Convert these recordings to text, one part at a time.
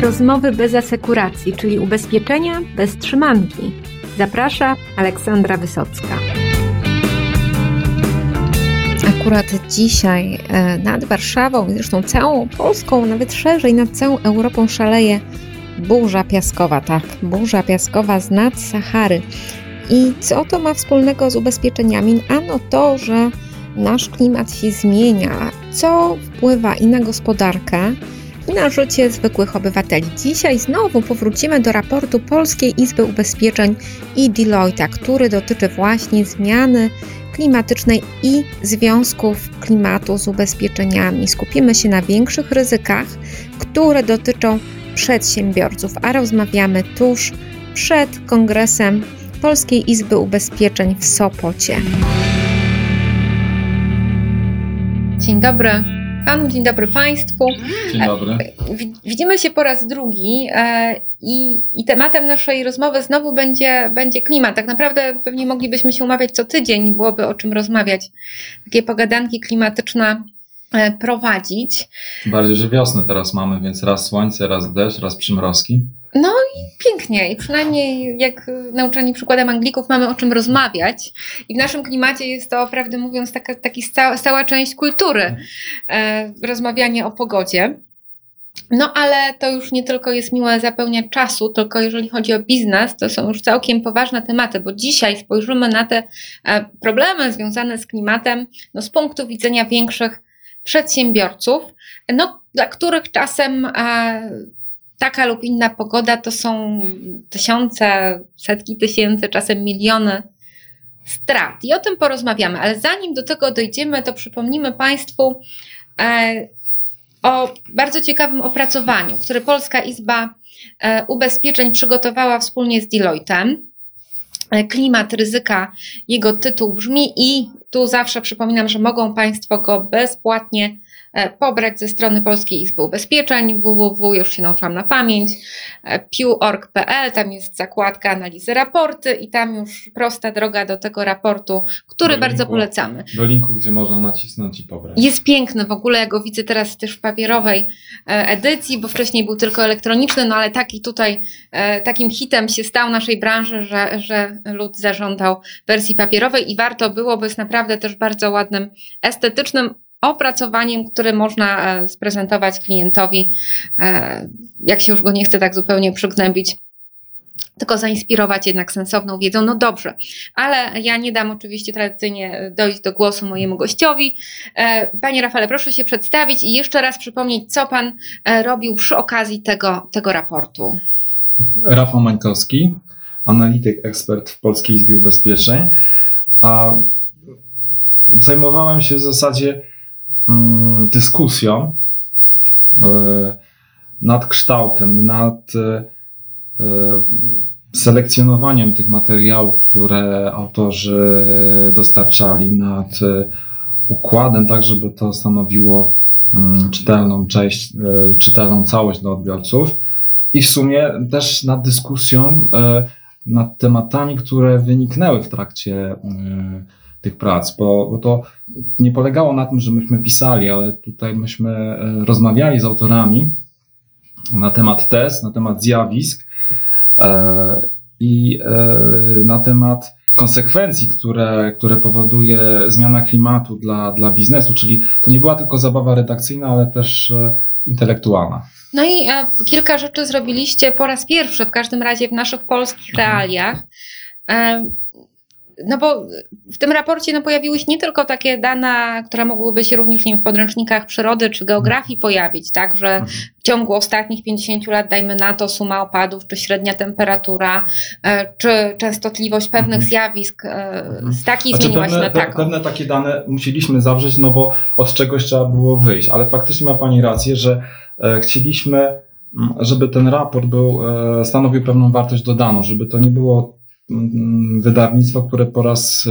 Rozmowy bez asekuracji, czyli ubezpieczenia bez trzymanki. Zaprasza Aleksandra Wysocka. Akurat dzisiaj e, nad Warszawą, zresztą całą Polską, nawet szerzej nad całą Europą szaleje burza piaskowa, tak, burza piaskowa z nad Sahary. I co to ma wspólnego z ubezpieczeniami? Ano to, że nasz klimat się zmienia, co wpływa i na gospodarkę, i na życie zwykłych obywateli. Dzisiaj znowu powrócimy do raportu Polskiej Izby Ubezpieczeń i Deloitte, który dotyczy właśnie zmiany klimatycznej i związków klimatu z ubezpieczeniami. Skupimy się na większych ryzykach, które dotyczą przedsiębiorców, a rozmawiamy tuż przed kongresem Polskiej Izby Ubezpieczeń w Sopocie. Dzień dobry. Panu, dzień dobry Państwu. Dzień dobry. Widzimy się po raz drugi e, i, i tematem naszej rozmowy znowu będzie, będzie klimat. Tak naprawdę pewnie moglibyśmy się umawiać co tydzień, byłoby o czym rozmawiać. Takie pogadanki klimatyczne e, prowadzić. Bardziej, że wiosnę teraz mamy, więc raz słońce, raz deszcz, raz przymrozki. No i pięknie. I przynajmniej jak nauczeni przykładem Anglików mamy o czym rozmawiać. I w naszym klimacie jest to, prawdę mówiąc, taka taki stała, stała część kultury. E, rozmawianie o pogodzie. No ale to już nie tylko jest miłe zapełniać czasu, tylko jeżeli chodzi o biznes, to są już całkiem poważne tematy, bo dzisiaj spojrzymy na te e, problemy związane z klimatem no, z punktu widzenia większych przedsiębiorców, no, dla których czasem e, taka lub inna pogoda to są tysiące, setki tysięcy, czasem miliony strat. I o tym porozmawiamy, ale zanim do tego dojdziemy, to przypomnimy Państwu e, o bardzo ciekawym opracowaniu, które Polska Izba e, Ubezpieczeń przygotowała wspólnie z Deloitte'em. E, klimat ryzyka, jego tytuł brzmi i tu zawsze przypominam, że mogą Państwo go bezpłatnie pobrać ze strony Polskiej Izby Ubezpieczeń www, już się nauczyłam na pamięć, e, pew.org.pl, tam jest zakładka analizy raporty i tam już prosta droga do tego raportu, który do bardzo linku, polecamy. Do linku, gdzie można nacisnąć i pobrać. Jest piękny w ogóle, ja go widzę teraz też w papierowej e, edycji, bo wcześniej był tylko elektroniczny, no ale taki tutaj, takim hitem się stał naszej branży, że, że lud zażądał wersji papierowej i warto było, bo jest naprawdę też bardzo ładnym, estetycznym, opracowaniem, które można e, sprezentować klientowi, e, jak się już go nie chce tak zupełnie przygnębić tylko zainspirować jednak sensowną wiedzą. No dobrze, ale ja nie dam oczywiście tradycyjnie dojść do głosu mojemu gościowi. E, panie Rafale, proszę się przedstawić i jeszcze raz przypomnieć, co Pan robił przy okazji tego, tego raportu. Rafał Mańkowski, analityk, ekspert w Polskiej Izbie Ubezpieczeń. A zajmowałem się w zasadzie dyskusją e, nad kształtem, nad e, selekcjonowaniem tych materiałów, które autorzy dostarczali, nad układem, tak żeby to stanowiło mm, czytelną część, e, czytelną całość dla odbiorców. I w sumie też nad dyskusją nad tematami, które wyniknęły w trakcie tych prac, bo, to nie polegało na tym, że myśmy pisali, ale tutaj myśmy e, rozmawiali z autorami na temat test, na temat zjawisk e, i e, na temat konsekwencji, które, które powoduje zmiana klimatu dla, dla biznesu, czyli to nie była tylko zabawa redakcyjna, ale też intelektualna. No i kilka rzeczy zrobiliście po raz pierwszy, w każdym razie w naszych polskich realiach no bo w tym raporcie no, pojawiły się nie tylko takie dane, które mogłyby się również nie wiem, w podręcznikach przyrody czy geografii pojawić, tak, że mhm. w ciągu ostatnich 50 lat, dajmy na to, suma opadów, czy średnia temperatura, e, czy częstotliwość pewnych mhm. zjawisk e, z takiej znaczy zmieniła pewne, się na taką. Pewne takie dane musieliśmy zawrzeć, no bo od czegoś trzeba było wyjść, ale faktycznie ma Pani rację, że e, chcieliśmy, żeby ten raport był, stanowił pewną wartość dodaną, żeby to nie było Mm, wydawnictwo, które po raz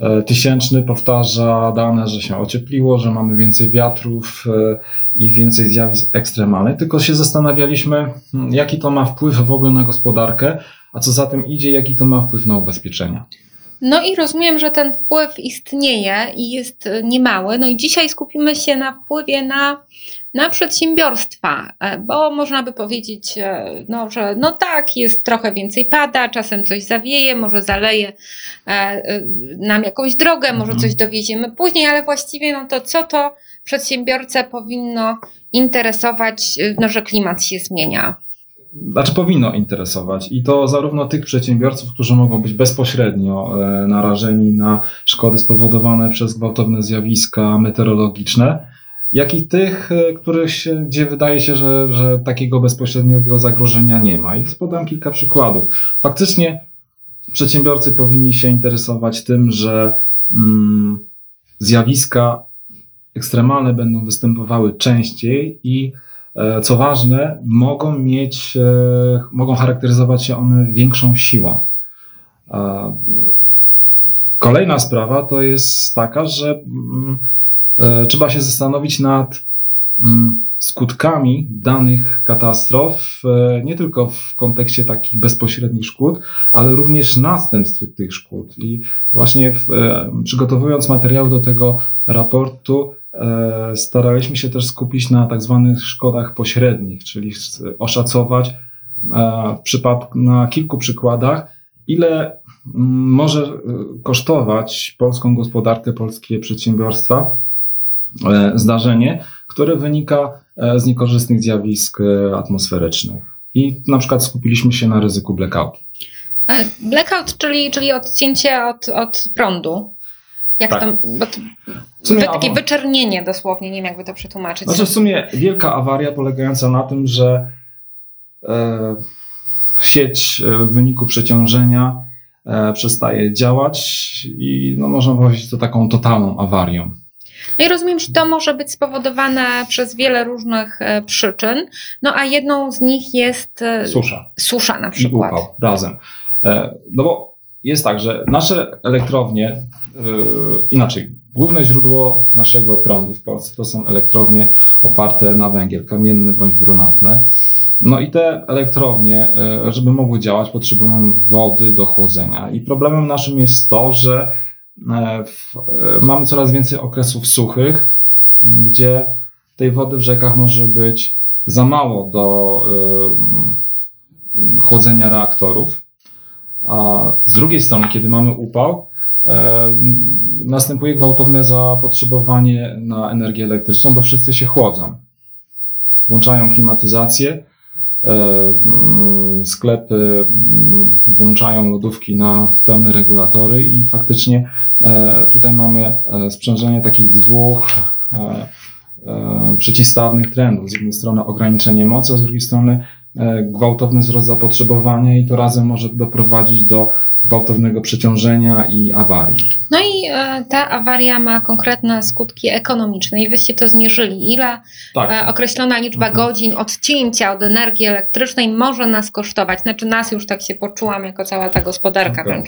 e, tysięczny powtarza dane, że się ociepliło, że mamy więcej wiatrów e, i więcej zjawisk ekstremalnych, tylko się zastanawialiśmy, hmm, jaki to ma wpływ w ogóle na gospodarkę, a co za tym idzie, jaki to ma wpływ na ubezpieczenia. No i rozumiem, że ten wpływ istnieje i jest niemały. No i dzisiaj skupimy się na wpływie na, na przedsiębiorstwa, e, bo można by powiedzieć, e, no, że no tak, jest trochę więcej pada, czasem coś zawieje, może zaleje e, nam jakąś drogę, może mhm. coś dowieziemy później, ale właściwie no to co to przedsiębiorcę powinno interesować, no, że klimat się zmienia? Znaczy powinno interesować i to zarówno tych przedsiębiorców, którzy mogą być bezpośrednio e, narażeni na szkody spowodowane przez gwałtowne zjawiska meteorologiczne, jak i tych, e, których się, gdzie wydaje się, że, że takiego bezpośredniego zagrożenia nie ma. I podam kilka przykładów. Faktycznie przedsiębiorcy powinni się interesować tym, że mm, zjawiska ekstremalne będą występowały częściej i co ważne, mogą mieć, e, mogą charakteryzować się one większą siłą. Kolejna sprawa to jest taka, że mm, e, trzeba się zastanowić nad mm, skutkami danych katastrof, nie tylko w kontekście takich bezpośrednich szkód, ale również następstw tych szkód. I właśnie w, przygotowując materiał do tego raportu, E, staraliśmy się też skupić na tak zwanych szkodach pośrednich, czyli oszacować e, na kilku przykładach, ile mm, może e, kosztować polską gospodarkę, polskie przedsiębiorstwa zdarzenie, które wynika z niekorzystnych zjawisk atmosferycznych. I na przykład skupiliśmy się na ryzyku blackout. Blackout, czyli, czyli odcięcie od, od prądu. Jak tak. to, bo to, sumie, takie wyczernienie dosłownie, nie wiem jakby to przetłumaczyć. Znaczy w sumie wielka awaria polegająca na tym, że e, sieć e, w wyniku przeciążenia e, przestaje działać i no, można powiedzieć to taką totalną awarią. No i rozumiem, że to może być spowodowane przez wiele różnych e, przyczyn, no a jedną z nich jest e, susza. Susza na przykład. I upał razem. No bo jest tak, że nasze elektrownie Yy, inaczej, główne źródło naszego prądu w Polsce to są elektrownie oparte na węgiel kamienny bądź brunatny. No i te elektrownie, yy, żeby mogły działać, potrzebują wody do chłodzenia. I problemem naszym jest to, że yy, mamy coraz więcej okresów suchych, gdzie tej wody w rzekach może być za mało do chłodzenia reaktorów. A z drugiej strony, kiedy mamy upał, E, następuje gwałtowne zapotrzebowanie na energię elektryczną, bo wszyscy się chłodzą. Włączają klimatyzację, e, mm, sklepy mm, włączają lodówki na pełne regulatory i faktycznie e, tutaj mamy sprzężenie takich dwóch przeciwstawnych trendów. Z jednej strony ograniczenie mocy, a z drugiej strony gwałtowny wzrost zapotrzebowania i to razem może doprowadzić do gwałtownego przeciążenia i awarii. No i e, ta awaria ma konkretne skutki ekonomiczne i wyście to zmierzyli. Ile tak. e, określona liczba mhm. godzin odcięcia od energii elektrycznej może nas kosztować? Znaczy nas już tak się poczułam jako cała ta gospodarka wręcz.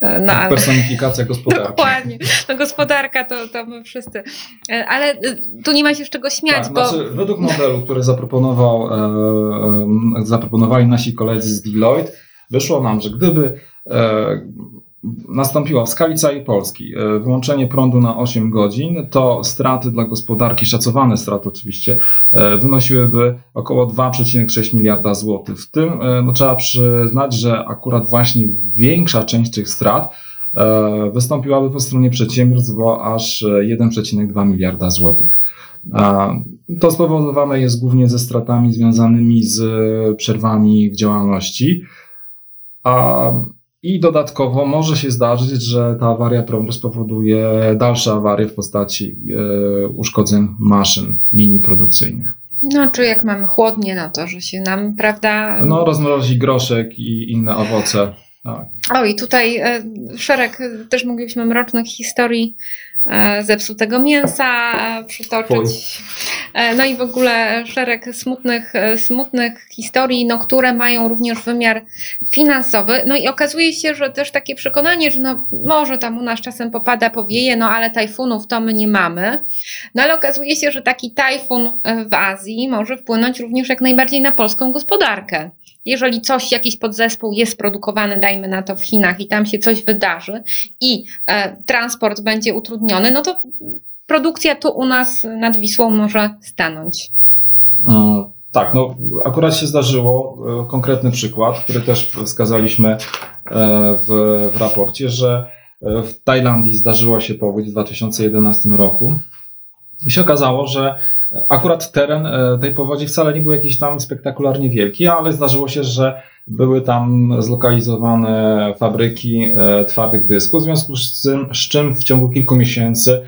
E, no, ale... Personifikacja gospodarki. Dokładnie. No gospodarka to, to my wszyscy. Ale tu nie ma się z czego śmiać, tak, bo... Znaczy, według modelu, który zaproponował, zaproponowali nasi koledzy z Deloitte, wyszło nam, że gdyby nastąpiła w skali całej Polski e, wyłączenie prądu na 8 godzin, to straty dla gospodarki, szacowane straty oczywiście, e, wynosiłyby około 2,6 miliarda złotych. W tym no, trzeba przyznać, że akurat właśnie większa część tych strat wystąpiłaby po stronie przedsiębiorstw, bo aż 1,2 miliarda złotych. To spowodowane jest głównie ze stratami związanymi z przerwami w działalności. A i dodatkowo może się zdarzyć, że ta awaria prądu spowoduje dalsze awarie w postaci e, uszkodzeń maszyn, linii produkcyjnych. No, czy jak mamy chłodnie, no to, że się nam, prawda... No, rozmrozi groszek i inne owoce. Tak. O, i tutaj e, szereg też moglibyśmy mrocznych historii zepsutego mięsa przytoczyć. E, no i w ogóle szereg smutnych, smutnych historii, no, które mają również wymiar finansowy. No i okazuje się, że też takie przekonanie, że no, może tam u nas czasem popada, powieje, no ale tajfunów to my nie mamy. No ale okazuje się, że taki tajfun w Azji może wpłynąć również jak najbardziej na polską gospodarkę jeżeli coś, jakiś podzespół jest produkowany, dajmy na to w Chinach i tam się coś wydarzy i e, transport będzie utrudniony, no to produkcja tu u nas nad Wisłą może stanąć. E, tak, no akurat się zdarzyło, e, konkretny przykład, który też wskazaliśmy e, w, w raporcie, że w Tajlandii zdarzyła się powódź w 2011 roku. I się okazało, że Akurat teren tej powodzi wcale nie był jakiś tam spektakularnie wielki, ale zdarzyło się, że były tam zlokalizowane fabryki e, twardych dysków, w związku z, tym, z czym w ciągu kilku miesięcy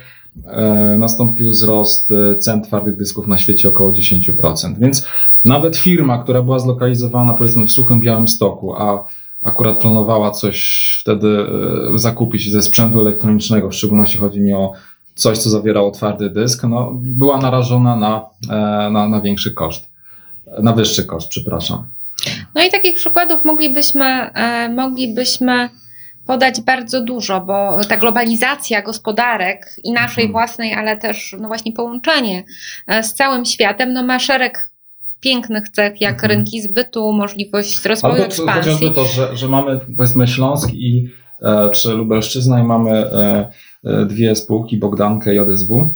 e, nastąpił wzrost cen twardych dysków na świecie około 10%. Więc nawet firma, która była zlokalizowana powiedzmy w suchym Białym Stoku, a akurat planowała coś wtedy zakupić ze sprzętu elektronicznego, w szczególności chodzi mi o coś, co zawierało twardy dysk, no, była narażona na, e, na, na większy koszt, na wyższy koszt, przepraszam. No i takich przykładów moglibyśmy, e, moglibyśmy podać bardzo dużo, bo ta globalizacja gospodarek i naszej hmm. własnej, ale też no właśnie połączenie e, z całym światem, no ma szereg pięknych cech, jak hmm. rynki zbytu, możliwość rozwoju, Albo ekspansji. Chociażby to, że, że mamy powiedzmy Śląsk i czy Lubelszczyzna i mamy E, dwie spółki, Bogdankę i e,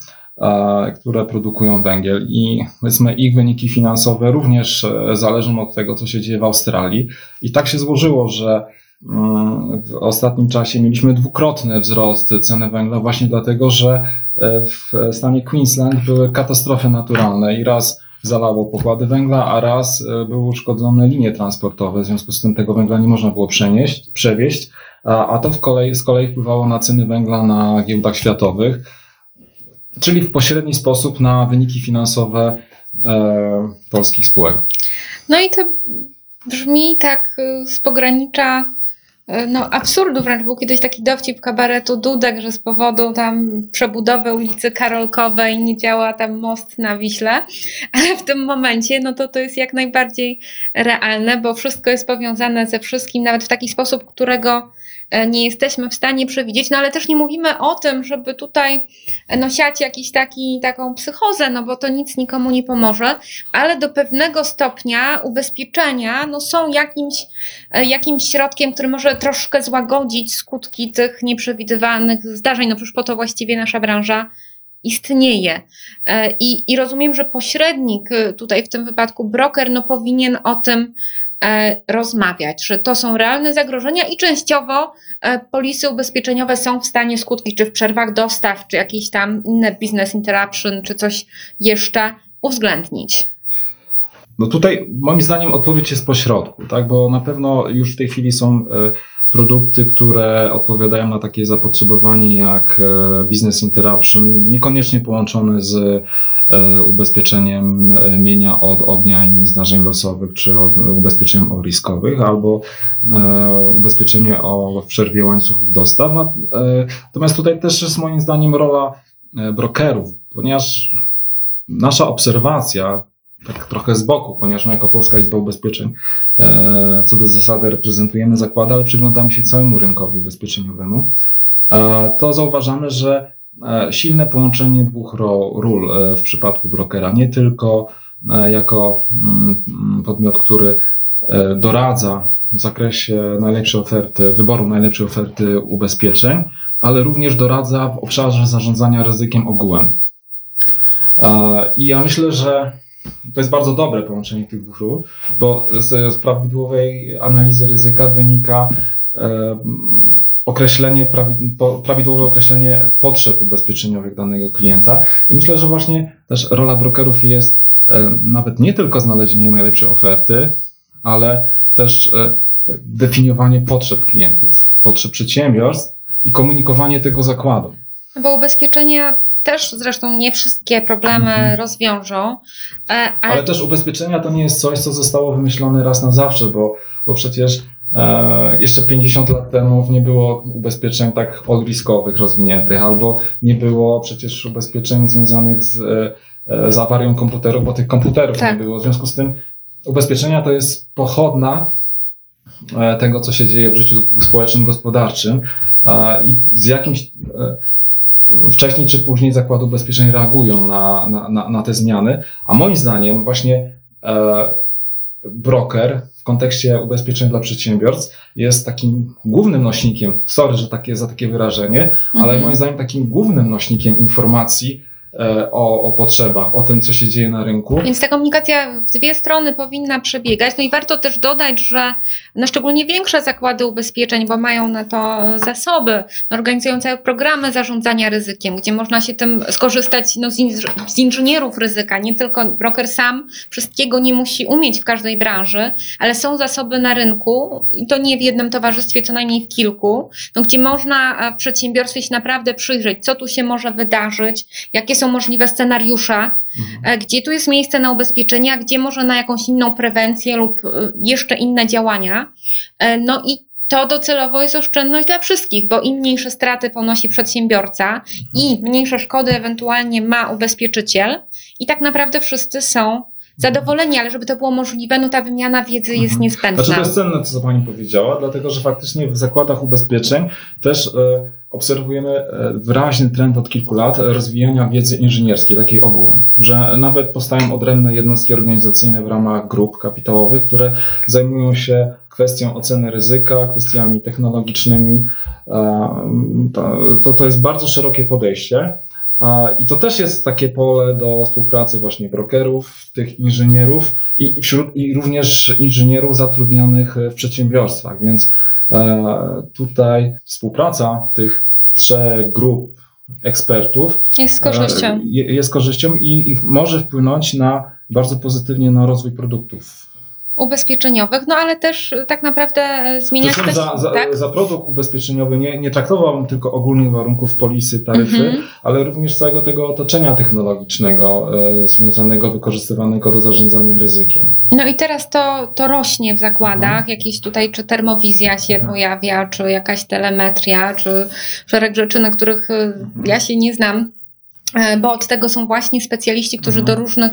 które produkują węgiel. I powiedzmy ich wyniki finansowe również e, zależą od tego, co się dzieje w Australii. I tak się złożyło, że mm, w ostatnim czasie mieliśmy dwukrotny wzrost ceny węgla właśnie dlatego, że w stanie Queensland były katastrofy naturalne i raz zalało pokłady węgla, a raz były uszkodzone linie transportowe, w związku z tym tego węgla nie można było przenieść, przewieźć, a to w kolei, z kolei wpływało na ceny węgla na giełdach światowych, czyli w pośredni sposób na wyniki finansowe e, polskich spółek. No i to brzmi tak y, z pogranicza e, no, absurdu wręcz. Był kiedyś taki dowcip kabaretu Dudek, że z powodu tam przebudowy ulicy Karolkowej nie działa tam most na Wiśle, ale w tym momencie no to to jest jak najbardziej realne, bo wszystko jest powiązane ze wszystkim, nawet w taki sposób, którego nie jesteśmy w stanie przewidzieć, no ale też nie mówimy o tym, żeby tutaj e, no, siać jakiś taki, taką psychozę, no bo to nic nikomu nie pomoże, ale do pewnego stopnia ubezpieczenia no, są jakimś, e, jakimś środkiem, który może troszkę złagodzić skutki tych nieprzewidywanych zdarzeń, no przecież po to właściwie nasza branża istnieje. I, I rozumiem, że pośrednik, tutaj w tym wypadku broker, no powinien o tym E, rozmawiać, że to są realne zagrożenia i częściowo e, polisy ubezpieczeniowe są w stanie skutki, czy w przerwach dostaw, czy jakieś tam inne business interruption, czy coś jeszcze uwzględnić. No tutaj moim zdaniem odpowiedź jest po środku, tak? bo na pewno już w tej chwili są e, produkty, które odpowiadają na takie zapotrzebowanie jak business interruption, niekoniecznie połączone z E, ubezpieczeniem e, mienia od ognia i innych zdarzeń losowych, czy ubezpieczeniem o albo e, ubezpieczenie o przerwie łańcuchów dostaw. Natomiast tutaj też jest moim zdaniem rola brokerów, ponieważ nasza obserwacja, tak trochę z boku, ponieważ my jako Polska Izba Ubezpieczeń co do zasady reprezentujemy zakłady, ale przyglądamy się całemu rynkowi ubezpieczeniowemu, to zauważamy, że E, silne połączenie dwóch ról e, w przypadku brokera. Nie tylko e, jako mm, podmiot, który doradza w zakresie najlepszej oferty, wyboru najlepszej oferty ubezpieczeń, ale również doradza w obszarze zarządzania ryzykiem ogółem. I ja myślę, że to jest bardzo dobre połączenie tych dwóch ról, bo z prawidłowej analizy ryzyka wynika określenie, prawidłowe określenie potrzeb ubezpieczeniowych danego klienta. I myślę, że właśnie też rola brokerów jest e, nawet nie tylko znalezienie najlepszej oferty, ale też e, definiowanie potrzeb klientów, potrzeb przedsiębiorstw i komunikowanie tego zakładu. Bo ubezpieczenia też zresztą nie wszystkie problemy mhm. rozwiążą. Ale... ale... też ubezpieczenia to nie jest coś, co zostało wymyślone raz na zawsze, bo, bo przecież E, jeszcze 50 lat temu nie było ubezpieczeń tak all-riskowych rozwiniętych, albo nie było przecież ubezpieczeń związanych z, e, z awarią komputerów, bo tych komputerów tak. nie było. W związku z tym ubezpieczenia to jest pochodna e, tego, co się dzieje w życiu społecznym, gospodarczym i z jakimś wcześniej czy później zakłady ubezpieczeń reagują na, na, na, na te zmiany, a moim zdaniem właśnie broker w kontekście ubezpieczeń dla przedsiębiorstw jest takim głównym nośnikiem, sorry, że takie, za takie wyrażenie, mhm. ale moim zdaniem takim głównym nośnikiem informacji o, o potrzebach, o tym, co się dzieje na rynku. Więc ta komunikacja w dwie strony powinna przebiegać. No i warto też dodać, że no szczególnie większe zakłady ubezpieczeń, bo mają na to zasoby, organizują całe programy zarządzania ryzykiem, gdzie można się tym skorzystać no z, inż- z inżynierów ryzyka. Nie tylko broker sam wszystkiego nie musi umieć w każdej branży, ale są zasoby na rynku to nie w jednym towarzystwie, co najmniej w kilku, no gdzie można w przedsiębiorstwie się naprawdę przyjrzeć, co tu się może wydarzyć, jakie są są możliwe scenariusze, mhm. E, gdzie tu jest miejsce na ubezpieczenia, gdzie może na jakąś inną prewencję lub e, jeszcze inne działania. E, no i to docelowo jest oszczędność dla wszystkich, bo im mniejsze straty ponosi przedsiębiorca i mhm. mniejsze szkody ewentualnie ma ubezpieczyciel, i tak naprawdę wszyscy są zadowoleni, ale żeby to było możliwe, no ta wymiana wiedzy jest mhm. niezbędna. Znaczy to jest cenne, co Pani powiedziała, dlatego że faktycznie w zakładach ubezpieczeń też obserwujemy e, wyraźny trend od kilku lat rozwijania wiedzy inżynierskiej, takiej ogółem, że nawet powstają odrębne jednostki organizacyjne w ramach grup kapitałowych, które zajmują się kwestią oceny ryzyka, kwestiami technologicznymi. E, to, to jest bardzo szerokie podejście. I to też jest takie pole do współpracy właśnie brokerów, tych inżynierów i, wśród, i również inżynierów zatrudnionych w przedsiębiorstwach, więc e, tutaj współpraca tych trzech grup ekspertów jest z korzyścią, e, jest korzyścią i, i może wpłynąć na bardzo pozytywnie na rozwój produktów ubezpieczeniowych, no ale też tak naprawdę zmieniać też, za, za, tak? za produkt ubezpieczeniowy nie, nie traktowałbym tylko ogólnych warunków polisy, taryfy, mm -hmm. ale również całego tego otoczenia technologicznego e, związanego, wykorzystywanego do zarządzania ryzykiem. No i teraz to, to rośnie w zakładach, mm. jakieś tutaj czy termowizja się mm. pojawia, czy jakaś telemetria, czy szereg rzeczy, na których e, ja się nie znam, bo od tego są właśnie specjaliści, którzy do mhm. różnych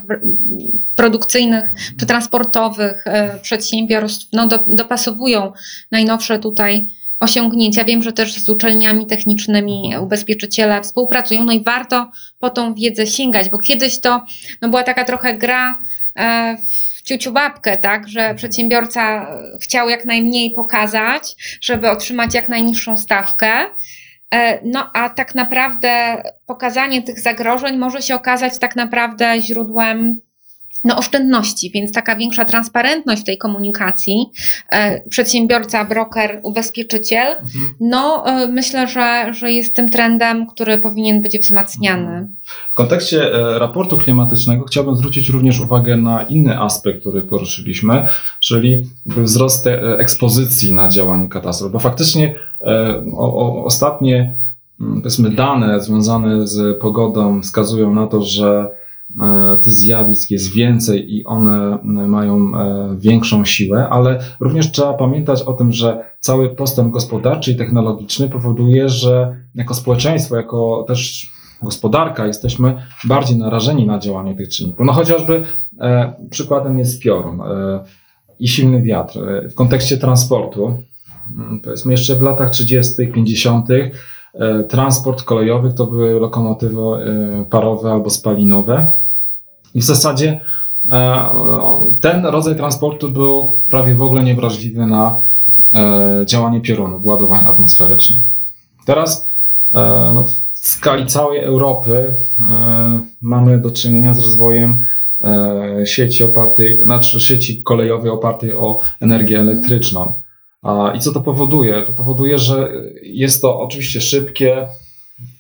produkcyjnych czy transportowych e, przedsiębiorstw no, do, dopasowują najnowsze tutaj osiągnięcia. Wiem, że też z uczelniami technicznymi mhm. ubezpieczyciele współpracują, no i warto po tą wiedzę sięgać, bo kiedyś to no, była taka trochę gra e, w ciuciu babkę, tak, że przedsiębiorca chciał jak najmniej pokazać, żeby otrzymać jak najniższą stawkę. E, no a tak naprawdę pokazanie tych zagrożeń może się okazać tak naprawdę źródłem no, oszczędności, więc taka większa transparentność w tej komunikacji, e, przedsiębiorca, broker, ubezpieczyciel, mhm. no e, myślę, że, że jest tym trendem, który powinien być wzmacniany. W kontekście raportu klimatycznego chciałbym zwrócić również uwagę na inny aspekt, który poruszyliśmy, czyli wzrost ekspozycji na działanie katastrof, bo faktycznie o, o, ostatnie mm, powiedzmy dane związane z pogodą wskazują na to, że E, tych zjawisk jest więcej i one mają e, większą siłę, ale również trzeba pamiętać o tym, że cały postęp gospodarczy i technologiczny powoduje, że jako społeczeństwo, jako też gospodarka jesteśmy bardziej narażeni na działanie tych czynników. No chociażby e, przykładem jest piorun i silny wiatr. W kontekście transportu, mm, powiedzmy jeszcze w latach 30., 50., transport kolejowy to były lokomotywy parowe albo spalinowe. I w zasadzie e, ten rodzaj transportu był prawie w ogóle niewrażliwy na e, działanie piorunów, ładowań atmosferycznych. Teraz e, no, w skali całej Europy mamy do czynienia z rozwojem sieci opartej, znaczy sieci kolejowej opartej o energię elektryczną. I co to powoduje? To powoduje, że jest to oczywiście szybkie,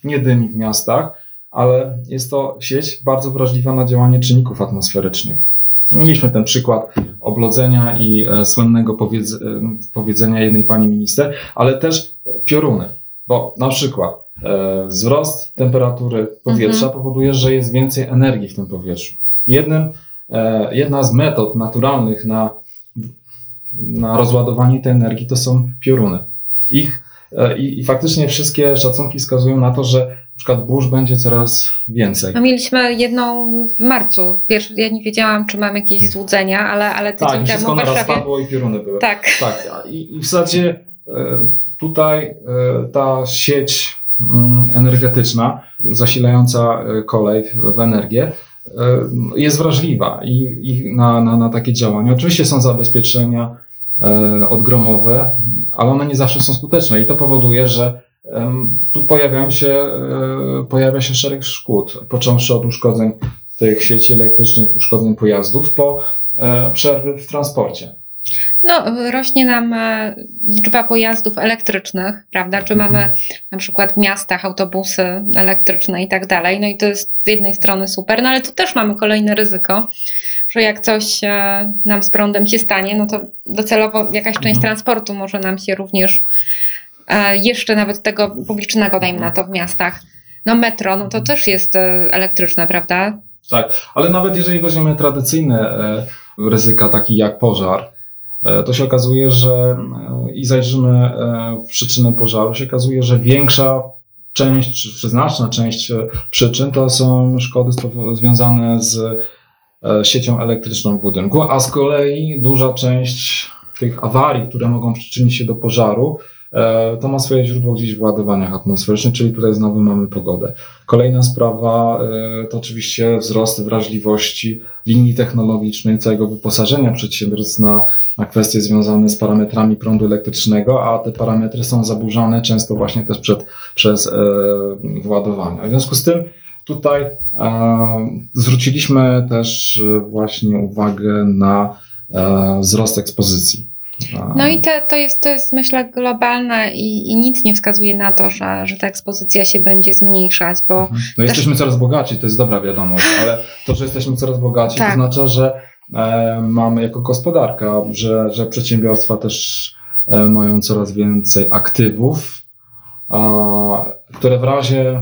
nie dymi w miastach, ale jest to sieć bardzo wrażliwa na działanie czynników atmosferycznych. Mieliśmy ten przykład oblodzenia i e, słynnego powiedz, e, powiedzenia jednej pani minister, ale też pioruny, bo na przykład e, wzrost temperatury powietrza mhm. powoduje, że jest więcej energii w tym powietrzu. Jednym, jedna z metod naturalnych na na rozładowanie tej energii to są pioruny. Ich, e, i, I faktycznie wszystkie szacunki wskazują na to, że na przykład burz będzie coraz więcej. A mieliśmy jedną w marcu. Pierwszy, ja nie wiedziałam, czy mam jakieś złudzenia, ale, ale tydzień tak, temu wszystko w Warszawie... spadło i pioruny były. Tak. Tak, i, i w zasadzie e, tutaj e, ta sieć mm, energetyczna zasilająca kolej w energię jest wrażliwa i, i na, na, na takie działania. Oczywiście są zabezpieczenia odgromowe, ale one nie zawsze są skuteczne i to powoduje, że tu pojawiają się, pojawia się szereg szkód, począwszy od uszkodzeń tych sieci elektrycznych, uszkodzeń pojazdów, po przerwy w transporcie. No, rośnie nam e, liczba pojazdów elektrycznych, prawda? Czy mamy mhm. na przykład w miastach autobusy elektryczne i tak dalej. No i to jest z jednej strony super, no ale tu też mamy kolejne ryzyko, że jak coś e, nam z prądem się stanie, no to docelowo jakaś część mhm. transportu może nam się również e, jeszcze nawet tego publicznego, dajmy na to w miastach. No metro, no to mhm. też jest elektryczne, prawda? Tak, ale nawet jeżeli weźmiemy tradycyjne ryzyka, takie jak pożar, to się okazuje, że e, i zajrzymy e, w przyczynę pożaru, się okazuje, że większa część, czy znaczna część przyczyn to są szkody związane z siecią elektryczną w budynku, a z kolei duża część tych awarii, które mogą przyczynić się do pożaru, to ma swoje źródło gdzieś w ładowaniach atmosferycznych, czyli tutaj znowu mamy pogodę. Kolejna sprawa to oczywiście wzrost wrażliwości linii technologicznej, całego wyposażenia przedsiębiorstw na na kwestie związane z parametrami prądu elektrycznego, a te parametry są zaburzane często właśnie też przed, przez e, władowania. W związku z tym tutaj e, zwróciliśmy też e, właśnie uwagę na e, wzrost ekspozycji. No i te, to, jest, to jest myślę globalne i, i, nic nie wskazuje na to, że, że ta ekspozycja się będzie zmniejszać, bo... Mhm. No też... jesteśmy coraz bogaci, to jest dobra wiadomość, ale to, że jesteśmy coraz bogaci, tak. to znaczy, że E, mamy jako gospodarka, że, że przedsiębiorstwa też e, mają coraz więcej aktywów, które w razie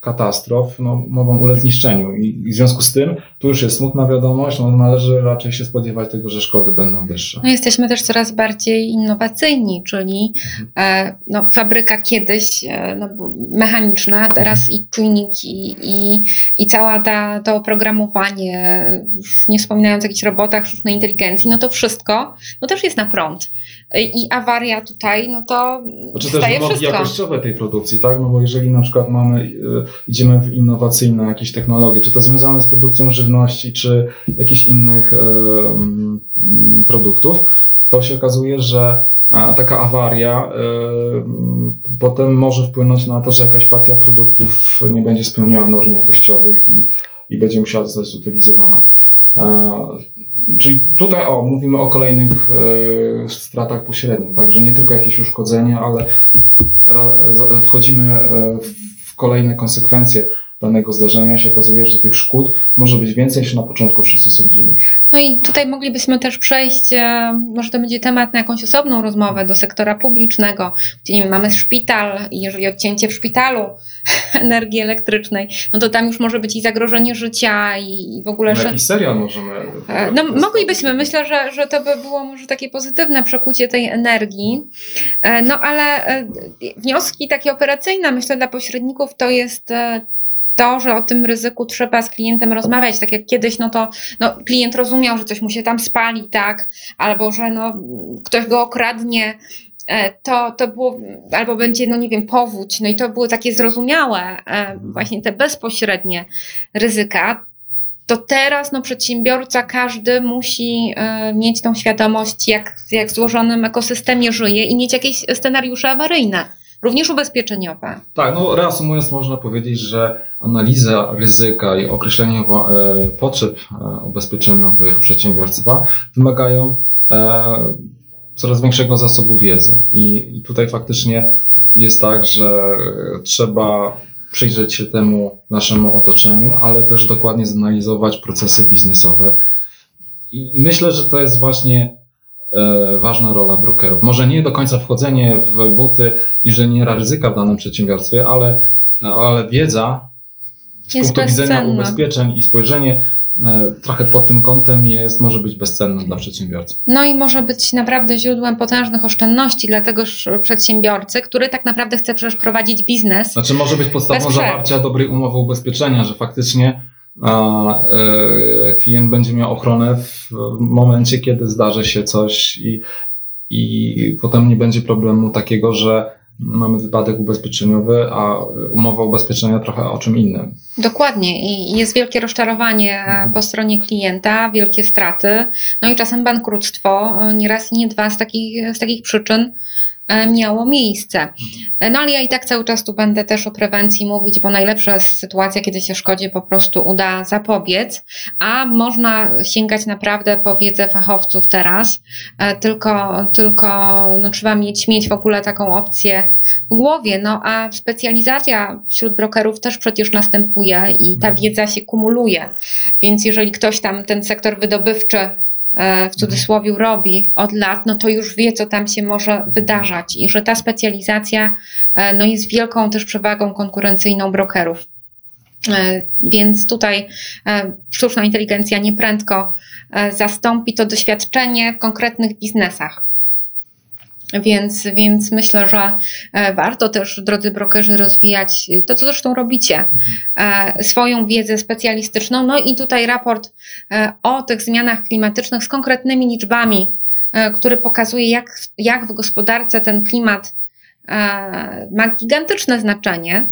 katastrof no, mogą ulec zniszczeniu. I, I, w związku z tym, tu już jest smutna wiadomość, no, należy raczej się spodziewać tego, że szkody będą wyższe. No, jesteśmy też coraz bardziej innowacyjni, czyli mhm. e, no, fabryka kiedyś e, no, mechaniczna, teraz i czujniki i, i cała ta, to oprogramowanie, już nie wspominając o jakichś robotach, sztucznej inteligencji, no to wszystko no, też jest na prąd i awaria tutaj, no to znaczy też wymogi wszystko. jakościowe tej produkcji, tak? No bo jeżeli na przykład mamy, y, idziemy w innowacyjne jakieś technologie, czy to związane z produkcją żywności, czy jakichś innych y, produktów, to się okazuje, że taka awaria y, potem może wpłynąć na to, że jakaś partia produktów nie będzie spełniała norm jakościowych i, i będzie musiała zostać zutylizowana. Czyli tutaj o, mówimy o kolejnych e, stratach pośrednich, także nie tylko jakieś uszkodzenia, ale wchodzimy e, w kolejne konsekwencje danego zdarzenia się okazuje, że tych szkód może być więcej niż na początku wszyscy sądzili. No i tutaj moglibyśmy też przejść, e, może to będzie temat na jakąś osobną rozmowę do sektora publicznego, gdzie nie wiem, mamy szpital i jeżeli odcięcie w szpitalu energii elektrycznej, no to tam już może być i zagrożenie życia i w ogóle... No, jakiś serial możemy... E, no moglibyśmy, myślę, że, że to by było może takie pozytywne przekucie tej energii, e, no ale wnioski takie operacyjne, myślę dla pośredników to jest to, że o tym ryzyku trzeba z klientem rozmawiać, tak jak kiedyś, no to no, klient rozumiał, że coś mu się tam spali, tak, albo że no, ktoś go okradnie, e, to, to było, albo będzie, no nie wiem, powódź, no i to były takie zrozumiałe, e, właśnie te bezpośrednie ryzyka. To teraz no, przedsiębiorca każdy musi e, mieć tą świadomość, jak, jak w złożonym ekosystemie żyje i mieć jakieś scenariusze awaryjne również ubezpieczeniowe. Tak, no reasumując można powiedzieć, że analiza ryzyka i określenie e, potrzeb e, ubezpieczeniowych przedsiębiorstwa wymagają e, coraz większego zasobu wiedzy. I, tutaj faktycznie jest tak, że trzeba przyjrzeć się temu naszemu otoczeniu, ale też dokładnie zanalizować procesy biznesowe. I, myślę, że to jest właśnie ważna rola brokerów. Może nie do końca wchodzenie w buty inżyniera ryzyka w danym przedsiębiorstwie, ale, ale wiedza z jest punktu widzenia ubezpieczeń i spojrzenie e, trochę pod tym kątem jest, może być bezcenny dla przedsiębiorcy. No i może być naprawdę źródłem potężnych oszczędności dla tegoż przedsiębiorcy, który tak naprawdę chce przecież prowadzić biznes. Znaczy może być podstawą zawarcia dobrej umowy ubezpieczenia, że faktycznie a e, klient będzie miał ochronę w momencie, kiedy zdarzy się coś i, i potem nie będzie problemu takiego, że mamy wypadek ubezpieczeniowy, a umowa ubezpieczenia trochę o czym innym. Dokładnie i jest wielkie rozczarowanie mhm. po stronie klienta, wielkie straty, no i czasem bankructwo, nie raz i nie dwa z takich, z takich przyczyn E, miało miejsce. E, no ale ja i tak cały czas tu będę też o prewencji mówić, bo najlepsza jest sytuacja, kiedy się szkodzie po prostu uda zapobiec, a można sięgać naprawdę po wiedzę fachowców teraz, e, tylko, tylko no, trzeba mieć, mieć w ogóle taką opcję w głowie, no a specjalizacja wśród brokerów też przecież następuje i ta mhm. wiedza się kumuluje, więc jeżeli ktoś tam ten sektor wydobywczy E, w cudzysłowie robi od lat, no to już wie, co tam się może wydarzać i że ta specjalizacja e, no jest wielką też przewagą konkurencyjną brokerów. E, więc tutaj sztuczna inteligencja nieprędko zastąpi to doświadczenie w konkretnych biznesach. Więc, więc myślę, że e, warto też, drodzy brokerzy, rozwijać to, co zresztą robicie, mhm. swoją wiedzę specjalistyczną. No i tutaj raport e, o tych zmianach klimatycznych z konkretnymi liczbami, który pokazuje, jak, jak w gospodarce ten klimat ma gigantyczne znaczenie.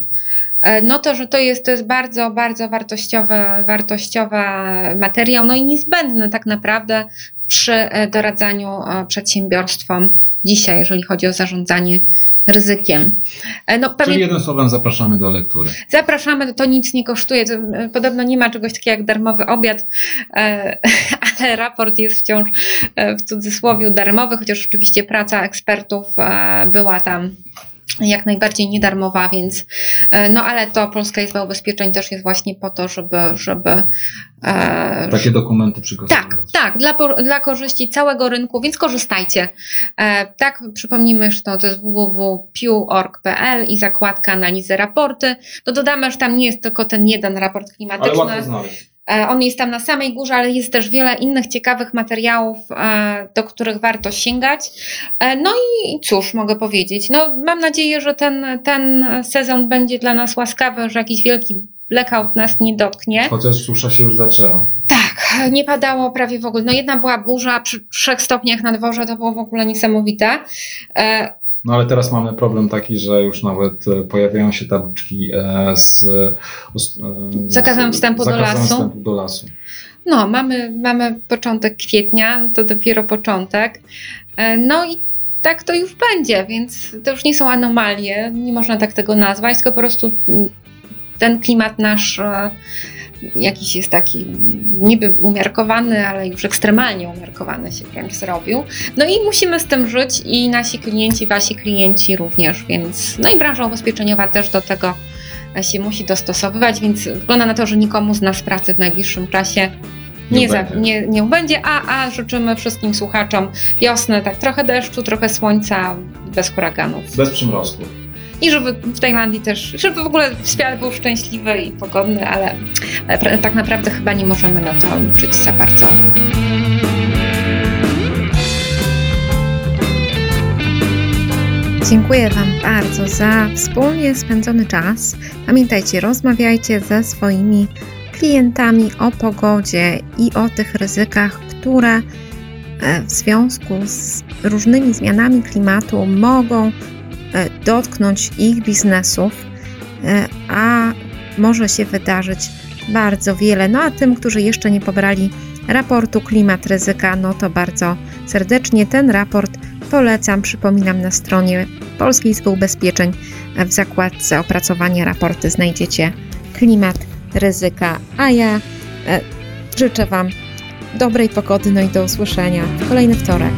No to, że to jest, to jest bardzo, bardzo wartościowy, wartościowy materiał, no i niezbędny tak naprawdę przy doradzaniu przedsiębiorstwom dzisiaj, jeżeli chodzi o zarządzanie ryzykiem. E, no, pewnie... Czyli jednym słowem zapraszamy do lektury. Zapraszamy, to nic nie kosztuje. E, podobno nie ma czegoś takiego jak darmowy obiad, e, ale raport jest wciąż w cudzysłowie darmowy, chociaż oczywiście praca ekspertów była tam jak najbardziej niedarmowa, więc e, no ale to Polska Izba Ubezpieczeń też jest właśnie po to, żeby, żeby e, takie dokumenty przygotować. Tak, tak, dla, dla korzyści całego rynku, więc korzystajcie. E, tak, przypomnijmy, że to, to jest www.piu.org.pl i zakładka analizy raporty. To dodamy, że tam nie jest tylko ten jeden raport klimatyczny. Ale łatwo znaleźć. E, on jest tam na samej górze, ale jest też wiele innych ciekawych materiałów, e, do których warto sięgać. E, no i cóż mogę powiedzieć? No, mam nadzieję, że ten, ten sezon będzie dla nas łaskawy, że jakiś wielki blackout nas nie dotknie. Chociaż susza się już zaczęła. Tak, nie padało prawie w ogóle. No jedna była burza przy trzech stopniach na dworze, to było w ogóle niesamowite. No ale teraz mamy problem taki, że już nawet e, pojawiają się tabliczki e, z, e, z zakazem wstępu, zakazem do, lasu. wstępu do lasu. No, mamy, mamy początek kwietnia, to dopiero początek. No i tak to już będzie, więc to już nie są anomalie, nie można tak tego nazwać, tylko po prostu ten klimat nasz jakiś jest taki niby umiarkowany, ale już ekstremalnie umiarkowany się wręcz zrobił. No i musimy z tym żyć i nasi klienci, wasi klienci również, więc no i branża ubezpieczeniowa też do tego się musi dostosowywać, więc wygląda na to, że nikomu z nas pracy w najbliższym czasie nie, nie, za, nie, nie będzie, a, a życzymy wszystkim słuchaczom wiosny, tak trochę deszczu, trochę słońca, bez huraganów. Bez przymrozków i żeby w Tajlandii też, żeby w ogóle świat był szczęśliwy i pogodny, ale, ale tak naprawdę chyba nie możemy na to liczyć za bardzo. Dziękuję Wam bardzo za wspólnie spędzony czas. Pamiętajcie, rozmawiajcie ze swoimi klientami o pogodzie i o tych ryzykach, które e, w związku z różnymi zmianami klimatu mogą dotknąć ich biznesów, e, a może się wydarzyć bardzo wiele. No a tym, którzy jeszcze nie pobrali raportu Klimat Ryzyka, no to bardzo serdecznie ten raport polecam. Przypominam na stronie Polskiej Izby Ubezpieczeń w zakładce opracowania raporty znajdziecie Klimat Ryzyka. A ja e, życzę Wam dobrej pogody, no i do usłyszenia w kolejny wtorek.